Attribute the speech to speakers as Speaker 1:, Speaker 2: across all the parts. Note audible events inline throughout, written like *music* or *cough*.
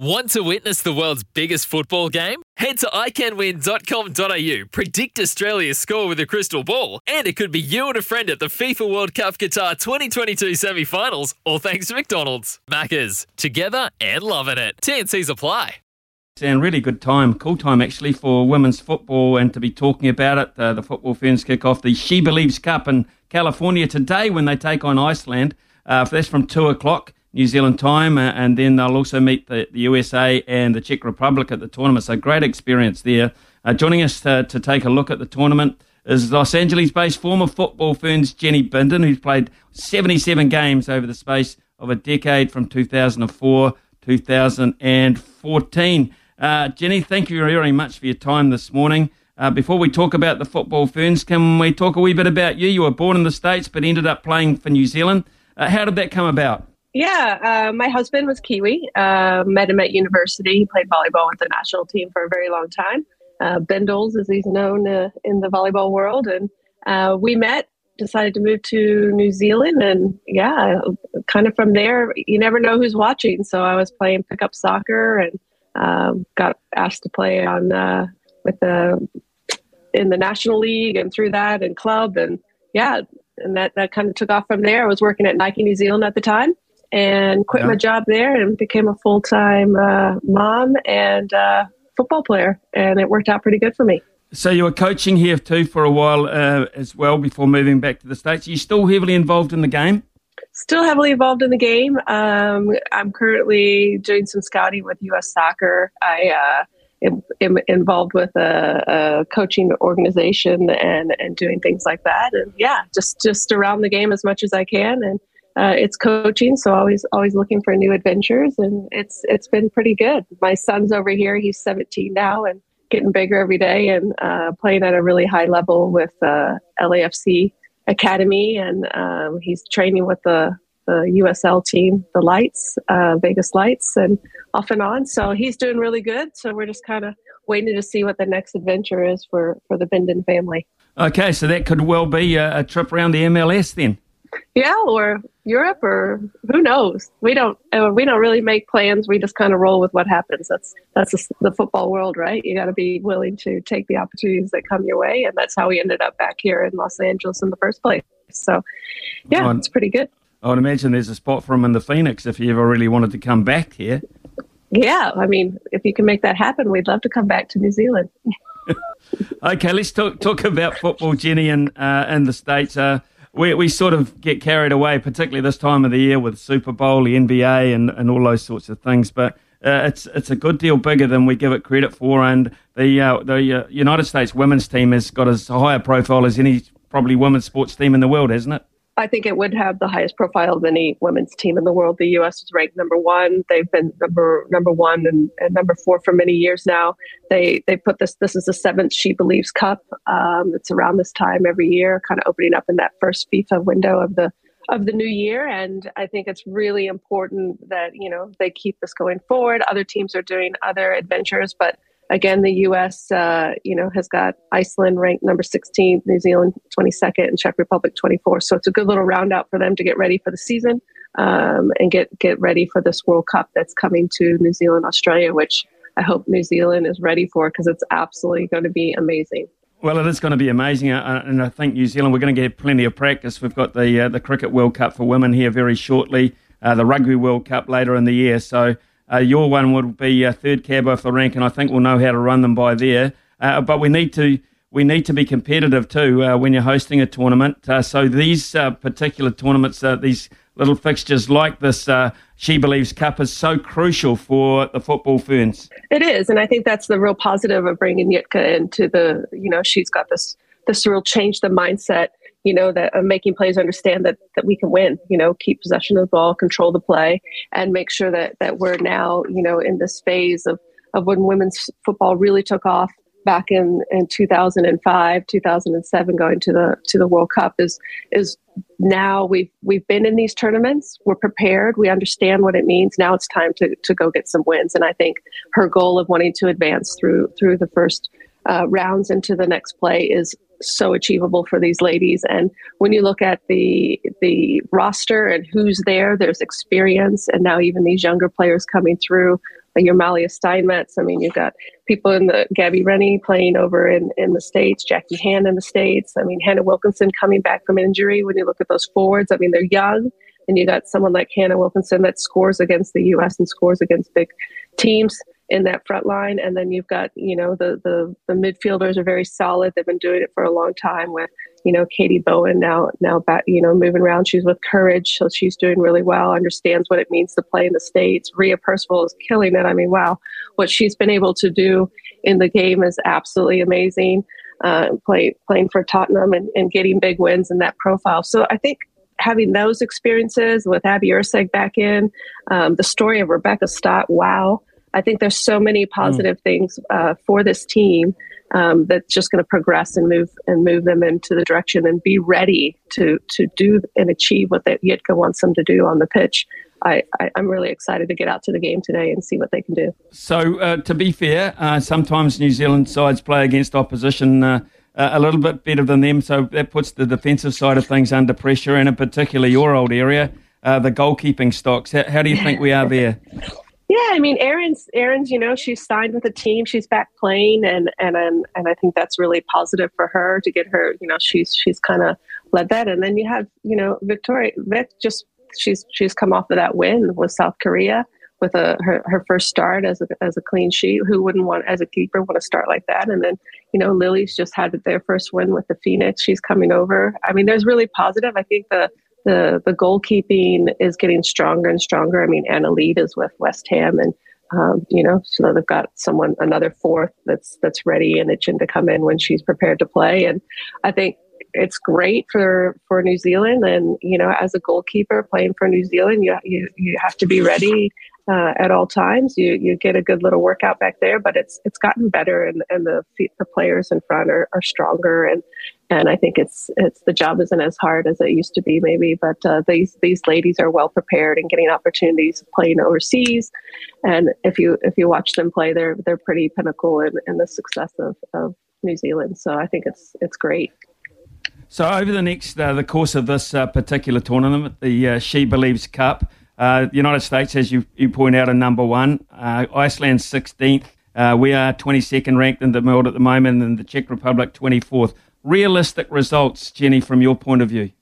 Speaker 1: Want to witness the world's biggest football game? Head to iCanWin.com.au, predict Australia's score with a crystal ball, and it could be you and a friend at the FIFA World Cup Qatar 2022 semi finals, all thanks to McDonald's. Maccas, together and loving it. TNC's apply.
Speaker 2: And really good time, cool time actually for women's football and to be talking about it. Uh, the football ferns kick off the She Believes Cup in California today when they take on Iceland. Uh, that's from 2 o'clock. New Zealand time, uh, and then they'll also meet the, the, USA and the Czech Republic at the tournament. So great experience there. Uh, joining us to, to, take a look at the tournament is Los Angeles-based former football ferns Jenny Bindon, who's played 77 games over the space of a decade from 2004 2014. Uh, Jenny, thank you very much for your time this morning. Uh, before we talk about the football ferns, can we talk a wee bit about you? You were born in the States but ended up playing for New Zealand. Uh, how did that come about?
Speaker 3: Yeah, uh, my husband was Kiwi. Uh, met him at university. He played volleyball with the national team for a very long time. Uh, Bindles, as he's known uh, in the volleyball world, and uh, we met. Decided to move to New Zealand, and yeah, kind of from there, you never know who's watching. So I was playing pickup soccer, and um, got asked to play on uh, with the in the national league, and through that, and club, and yeah, and that that kind of took off from there. I was working at Nike New Zealand at the time and quit yeah. my job there and became a full time uh, mom and uh, football player. And it worked out pretty good for me.
Speaker 2: So you were coaching here too for a while uh, as well before moving back to the States. Are you still heavily involved in the game?
Speaker 3: Still heavily involved in the game. Um, I'm currently doing some scouting with U.S. Soccer. I uh, am, am, involved with a, a, coaching organization and, and doing things like that. And yeah, just just around the game as much as I can. And uh, it's coaching, so always always looking for new adventures, and it's it's been pretty good. My son's over here; he's 17 now, and getting bigger every day, and uh, playing at a really high level with uh, LAFC Academy, and um, he's training with the the USL team, the Lights, uh, Vegas Lights, and off and on. So he's doing really good. So we're just kind of waiting to see what the next adventure is for for the Bindon family.
Speaker 2: Okay, so that could well be a, a trip around the MLS then.
Speaker 3: Yeah, or Europe, or who knows? We don't. Uh, we don't really make plans. We just kind of roll with what happens. That's that's the football world, right? You got to be willing to take the opportunities that come your way, and that's how we ended up back here in Los Angeles in the first place. So, yeah, it's pretty good.
Speaker 2: I would imagine there's a spot for him in the Phoenix if he ever really wanted to come back here.
Speaker 3: Yeah, I mean, if you can make that happen, we'd love to come back to New Zealand. *laughs*
Speaker 2: okay, let's talk talk about football, Jenny, and uh, in the states. Uh, we, we sort of get carried away, particularly this time of the year with Super Bowl, the NBA, and, and all those sorts of things. But uh, it's it's a good deal bigger than we give it credit for. And the uh, the uh, United States women's team has got as high a profile as any probably women's sports team in the world, hasn't it?
Speaker 3: I think it would have the highest profile of any women's team in the world. The U.S. is ranked number one. They've been number number one and, and number four for many years now. They they put this. This is the seventh She Believes Cup. Um, it's around this time every year, kind of opening up in that first FIFA window of the of the new year. And I think it's really important that you know they keep this going forward. Other teams are doing other adventures, but Again, the U.S. Uh, you know has got Iceland ranked number 16, New Zealand 22nd, and Czech Republic 24. So it's a good little round out for them to get ready for the season um, and get get ready for this World Cup that's coming to New Zealand, Australia, which I hope New Zealand is ready for because it's absolutely going to be amazing.
Speaker 2: Well, it is going to be amazing, uh, and I think New Zealand we're going to get plenty of practice. We've got the uh, the Cricket World Cup for women here very shortly, uh, the Rugby World Cup later in the year. So uh, your one would be a third cab off the rank, and I think we'll know how to run them by there. Uh, but we need to we need to be competitive too uh, when you're hosting a tournament. Uh, so these uh, particular tournaments, uh, these little fixtures like this She Believes Cup, is so crucial for the football ferns.
Speaker 3: It is, and I think that's the real positive of bringing Jitka into the. You know, she's got this this real change the mindset you know, that uh, making players understand that, that we can win, you know, keep possession of the ball, control the play, and make sure that, that we're now, you know, in this phase of, of when women's football really took off back in, in 2005, 2007, going to the to the World Cup is is now we've we've been in these tournaments. We're prepared. We understand what it means. Now it's time to to go get some wins. And I think her goal of wanting to advance through through the first uh, rounds into the next play is so achievable for these ladies. And when you look at the the roster and who's there, there's experience, and now even these younger players coming through. Like your Malia Steinmetz. I mean, you've got people in the Gabi Rennie playing over in, in the States, Jacqui Hand in the States. I mean, Hannah Wilkinson coming back from injury. When you look at those forwards, I mean, they're young. And you got someone like Hannah Wilkinson that scores against the U.S. and scores against big teams in that front line. And then you've got, you know, the, the, the midfielders are very solid. They've been doing it for a long time with, you know, Katie Bowen now, now back, you know, moving around. She's with courage. So she's doing really well, understands what it means to play in the States. Ria Percival is killing it. I mean, wow, what she's been able to do in the game is absolutely amazing. Uh, play, playing for Tottenham and, and getting big wins in that profile. So I think having those experiences with Abby Erceg back in, um, the story of Rebecca Stott, wow. I think there's so many hmm. positive mm. things uh, for this team um, that's just going to progress and move and move them into the direction and be ready to to do and achieve what that Jitka wants them to do on the pitch. I, am really excited to get out to the game today and see what they can do.
Speaker 2: So, uh, to be fair, uh, sometimes New Zealand sides play against opposition uh, a little bit better than them, so that puts the defensive side of things under pressure, and in particular your old area, uh, the goalkeeping stocks. How, how do you think we are there? *laughs*
Speaker 3: Yeah, I mean, Erin's Erin's you know she's signed with a team, she's back playing, and and and, and I think that's really positive for her to get her. You know, she's she's kind of led that, and then you have you know Victoria Vic just she's she's come off of that win with South Korea with a her, her first start as a as a clean sheet. Who wouldn't want as a keeper want to start like that? And then you know Lily's just had their first win with the Phoenix. She's coming over. I mean, there's really positive. I think the the the goalkeeping is getting stronger and stronger. I mean, Anna Leat is with West Ham, and um, you know, so they've got someone another fourth that's that's ready and itching to come in when she's prepared to play. And I think it's great for for New Zealand. And you know, as a goalkeeper playing for New Zealand, you you you have to be ready uh, at all times. You you get a good little workout back there, but it's it's gotten better, and, and the the players in front are, are stronger, and and I think it's it's the job isn't as hard as it used to be, maybe. But uh, these these ladies are well prepared and getting opportunities playing overseas, and if you if you watch them play, they're they're pretty pinnacle in, in the success of, of New Zealand. So I think it's it's great.
Speaker 2: So over the next uh, the course of this uh, particular tournament, the uh, She Believes Cup. Uh, the United States, as you, you point out, are number one. Uh, Iceland 16th. Uh, we are 22nd ranked in the world at the moment, and the Czech Republic 24th. Realistic results, Jenny, from your point of view?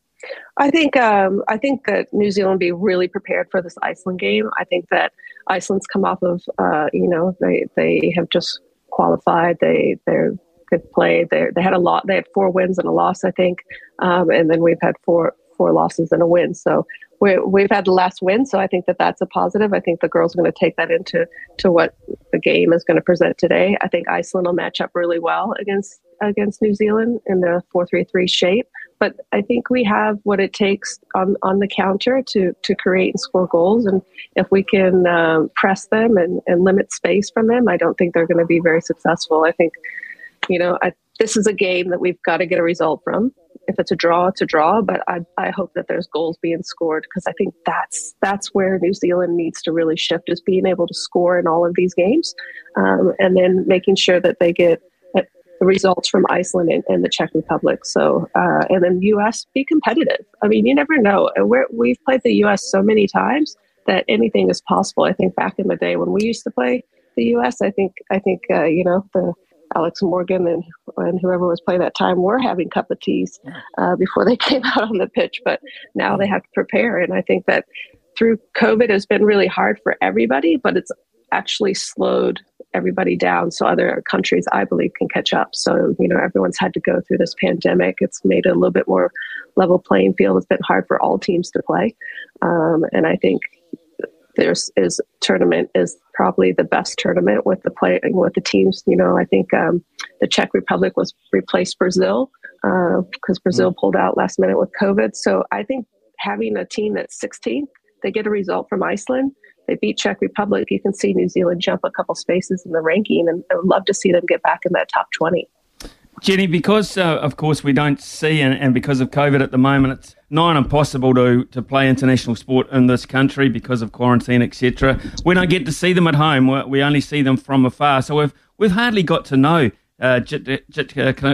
Speaker 3: I think um, I think that New Zealand be really prepared for this Iceland game. I think that Iceland's come off of uh, you know they they have just qualified. They they're good play. They they had a lot. They had four wins and a loss, I think, um, and then we've had four four losses and a win. So we have had the last win, so I think that that's a positive. I think the girls are going to take that into to what the game is going to present today. I think Iceland will match up really well against against New Zealand in the four three three shape. But I think we have what it takes on, on the counter to to create and score goals. And if we can um, press them and, and limit space from them, I don't think they're going to be very successful. I think, you know, I, this is a game that we've got to get a result from if it's a draw, it's a draw. But I, I hope that there's goals being scored because I think that's that's where New Zealand needs to really shift is being able to score in all of these games, um, and then making sure that they get uh, the results from Iceland and, and the Czech Republic. So uh, and then U.S. be competitive. I mean, you never know. We're, we've played the U.S. so many times that anything is possible. I think back in the day when we used to play the U.S., I think I think uh, you know the Alex Morgan and, and whoever was playing that time were having cup of teas uh, before they *laughs* came out on the pitch, but now they have to prepare. And I think that through COVID has been really hard for everybody, but it's actually slowed everybody down so other countries i believe can catch up. So you know everyone's had to go through this pandemic. It's made it a little bit more level playing field. It's been hard for all teams to play. Um, and i think there's is tournament is probably the best tournament with the play with the teams. You know, I think um, the Czech Republic was replaced Brazil because uh, Brazil mm. pulled out last minute with COVID. So I think having a team that's 16, they get a result from Iceland. they beat Czech Republic. You can see New Zealand jump a couple spaces in the ranking, and I would love to see them get back in that top 20.
Speaker 2: Jenny, because uh, of course we don't see, and, and, because of COVID at the moment, it's nigh impossible to, to play international sport in this country because of quarantine, etc. We don't get to see them at home. We only see them from afar. So we've we've hardly got to know uh, Jitka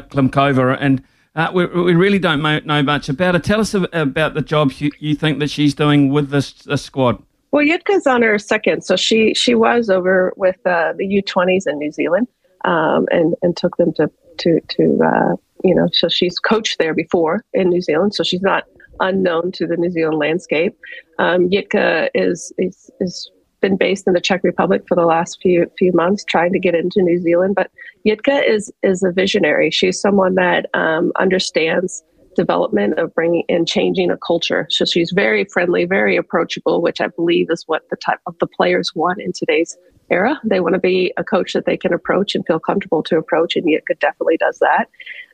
Speaker 2: Klimkova, and uh, we, we, really don't know much about her. Tell us about the job you, you think that she's doing with this, this squad.
Speaker 3: Well, Jitka's on her second, so she she was over with uh, the U20s in New Zealand, um, and and took them to to to uh, you know. So she's coached there before in New Zealand, so she's not unknown to the New Zealand landscape. Um, Jitka is is is been based in the Czech Republic for the last few few months, trying to get into New Zealand. But Jitka is is a visionary. She's someone that um, understands development of bringing and changing a culture. So she's very friendly, very approachable, which I believe is what the type of the players want in today's era. They want to be a coach that they can approach and feel comfortable to approach, and Jitka definitely does that.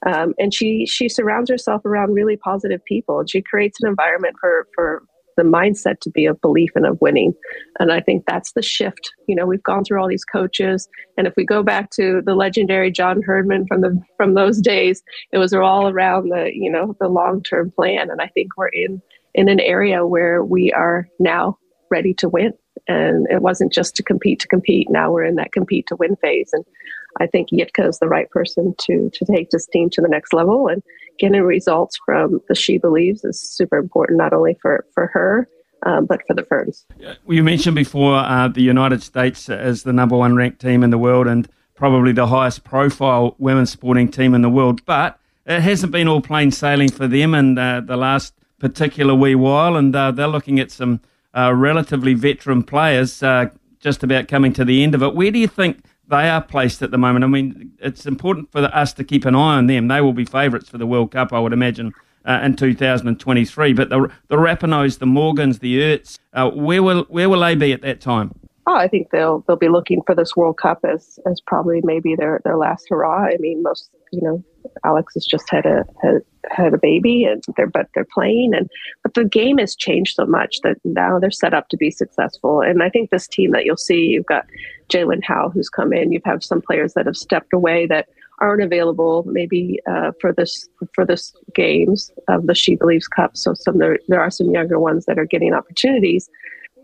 Speaker 3: Um, and she she surrounds herself around really positive people, and she creates an environment for for the mindset to be of belief and of winning. And I think that's the shift. You know, we've gone through all these coaches, and if we go back to the legendary John Herdman from the from those days, it was all around the you know the long term plan. And I think we're in in an area where we are now ready to win. And it wasn't just to compete to compete. Now we're in that compete to win phase. And I think Jitka is the right person to to take this team to the next level. And getting results from the She Believes is super important, not only for, for her, um, but for the Ferns.
Speaker 2: You mentioned before uh, the United States as the number one ranked team in the world and probably the highest profile women's sporting team in the world, but it hasn't been all plain sailing for them in uh, the last particular wee while, and uh, they're looking at some uh, relatively veteran players uh, just about coming to the end of it. Where do you think they are placed at the moment. I mean, it's important for us to keep an eye on them. They will be favourites for the World Cup, I would imagine, uh, in 2023. But the the Rapinoes, the Morgans, the Ertz, uh, where will where will they be at that time?
Speaker 3: Oh, I think they'll they'll be looking for this World Cup as as probably maybe their their last hurrah. I mean, most you know, Alex has just had a had, had a baby, and they're but they're playing, and but the game has changed so much that now they're set up to be successful. And I think this team that you'll see, you've got Jaelin Howell who's come in, you've have some players that have stepped away that aren't available maybe uh, for this for this games of the She Believes Cup. So some there there are some younger ones that are getting opportunities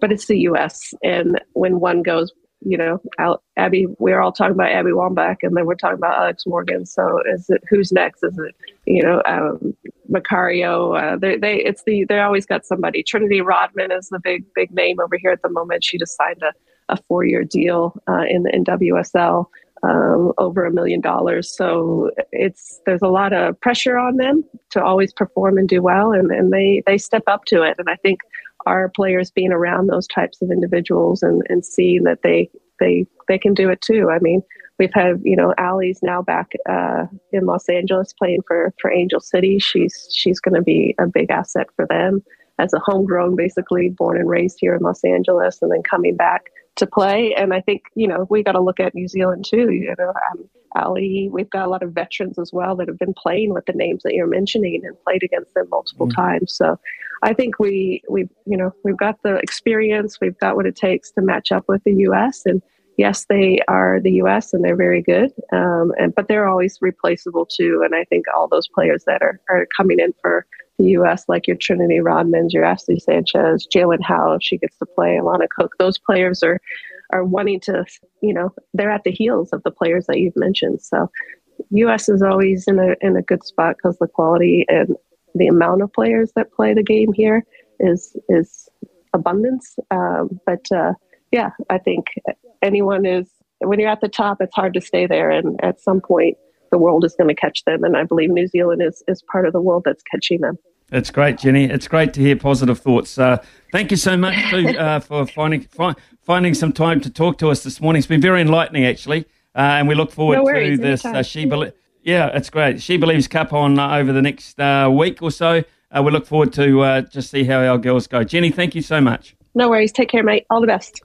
Speaker 3: but it's the U.S. And when one goes, you know, Abby, we're all talking about Abby Wambach, and then we're talking about Alex Morgan. So is it who's next? Is it you know um, Macario? Uh, they, they it's the they always got somebody. Trinity Rodman is the big big name over here at the moment. She just signed a, a four year deal uh, in in WSL. Um, over a million dollars. So it's there's a lot of pressure on them to always perform and do well, and, and they they step up to it. And I think our players being around those types of individuals and, and seeing that they they they can do it too. I mean, we've had you know Ali's now back uh, in Los Angeles playing for for Angel City. She's she's going to be a big asset for them as a homegrown, basically born and raised here in Los Angeles, and then coming back to play. And I think you know we got to look at New Zealand too. You know, um, Ali, we've got a lot of veterans as well that have been playing with the names that you're mentioning and played against them multiple mm-hmm. times. So I think we we you know we've got the experience, we've got what it takes to match up with the U.S. and yes, they are the U.S. and they're very good, um, and but they're always replaceable too. And I think all those players that are are coming in for the U.S., like your Trinity Rodmans, your Ashley Sanchez, Jaelin Howell, she gets to play, Alana Cook. Those players are are wanting to, you know, they're at the heels of the players that you've mentioned. So, U.S. is always in a in a good spot because the quality and the amount of players that play the game here is is abundance. Um, but uh, yeah, I think anyone is when you're at the top, it's hard to stay there, and at some point, the world is going to catch them. And I believe New Zealand is is part of the world that's catching them.
Speaker 2: It's great, Jenny. It's great to hear positive thoughts. Uh, thank you so much to, *laughs* uh, for finding fi- finding some time to talk to us this morning. It's been very enlightening, actually, uh, and we look forward
Speaker 3: no
Speaker 2: worries,
Speaker 3: to this.
Speaker 2: Uh, she Be- yeah, it's great. She believes Cup on uh, over the next uh, week or so. we look forward to just see how our girls go. Jenny, thank you so much.
Speaker 3: No worries. Take care, mate. All the best.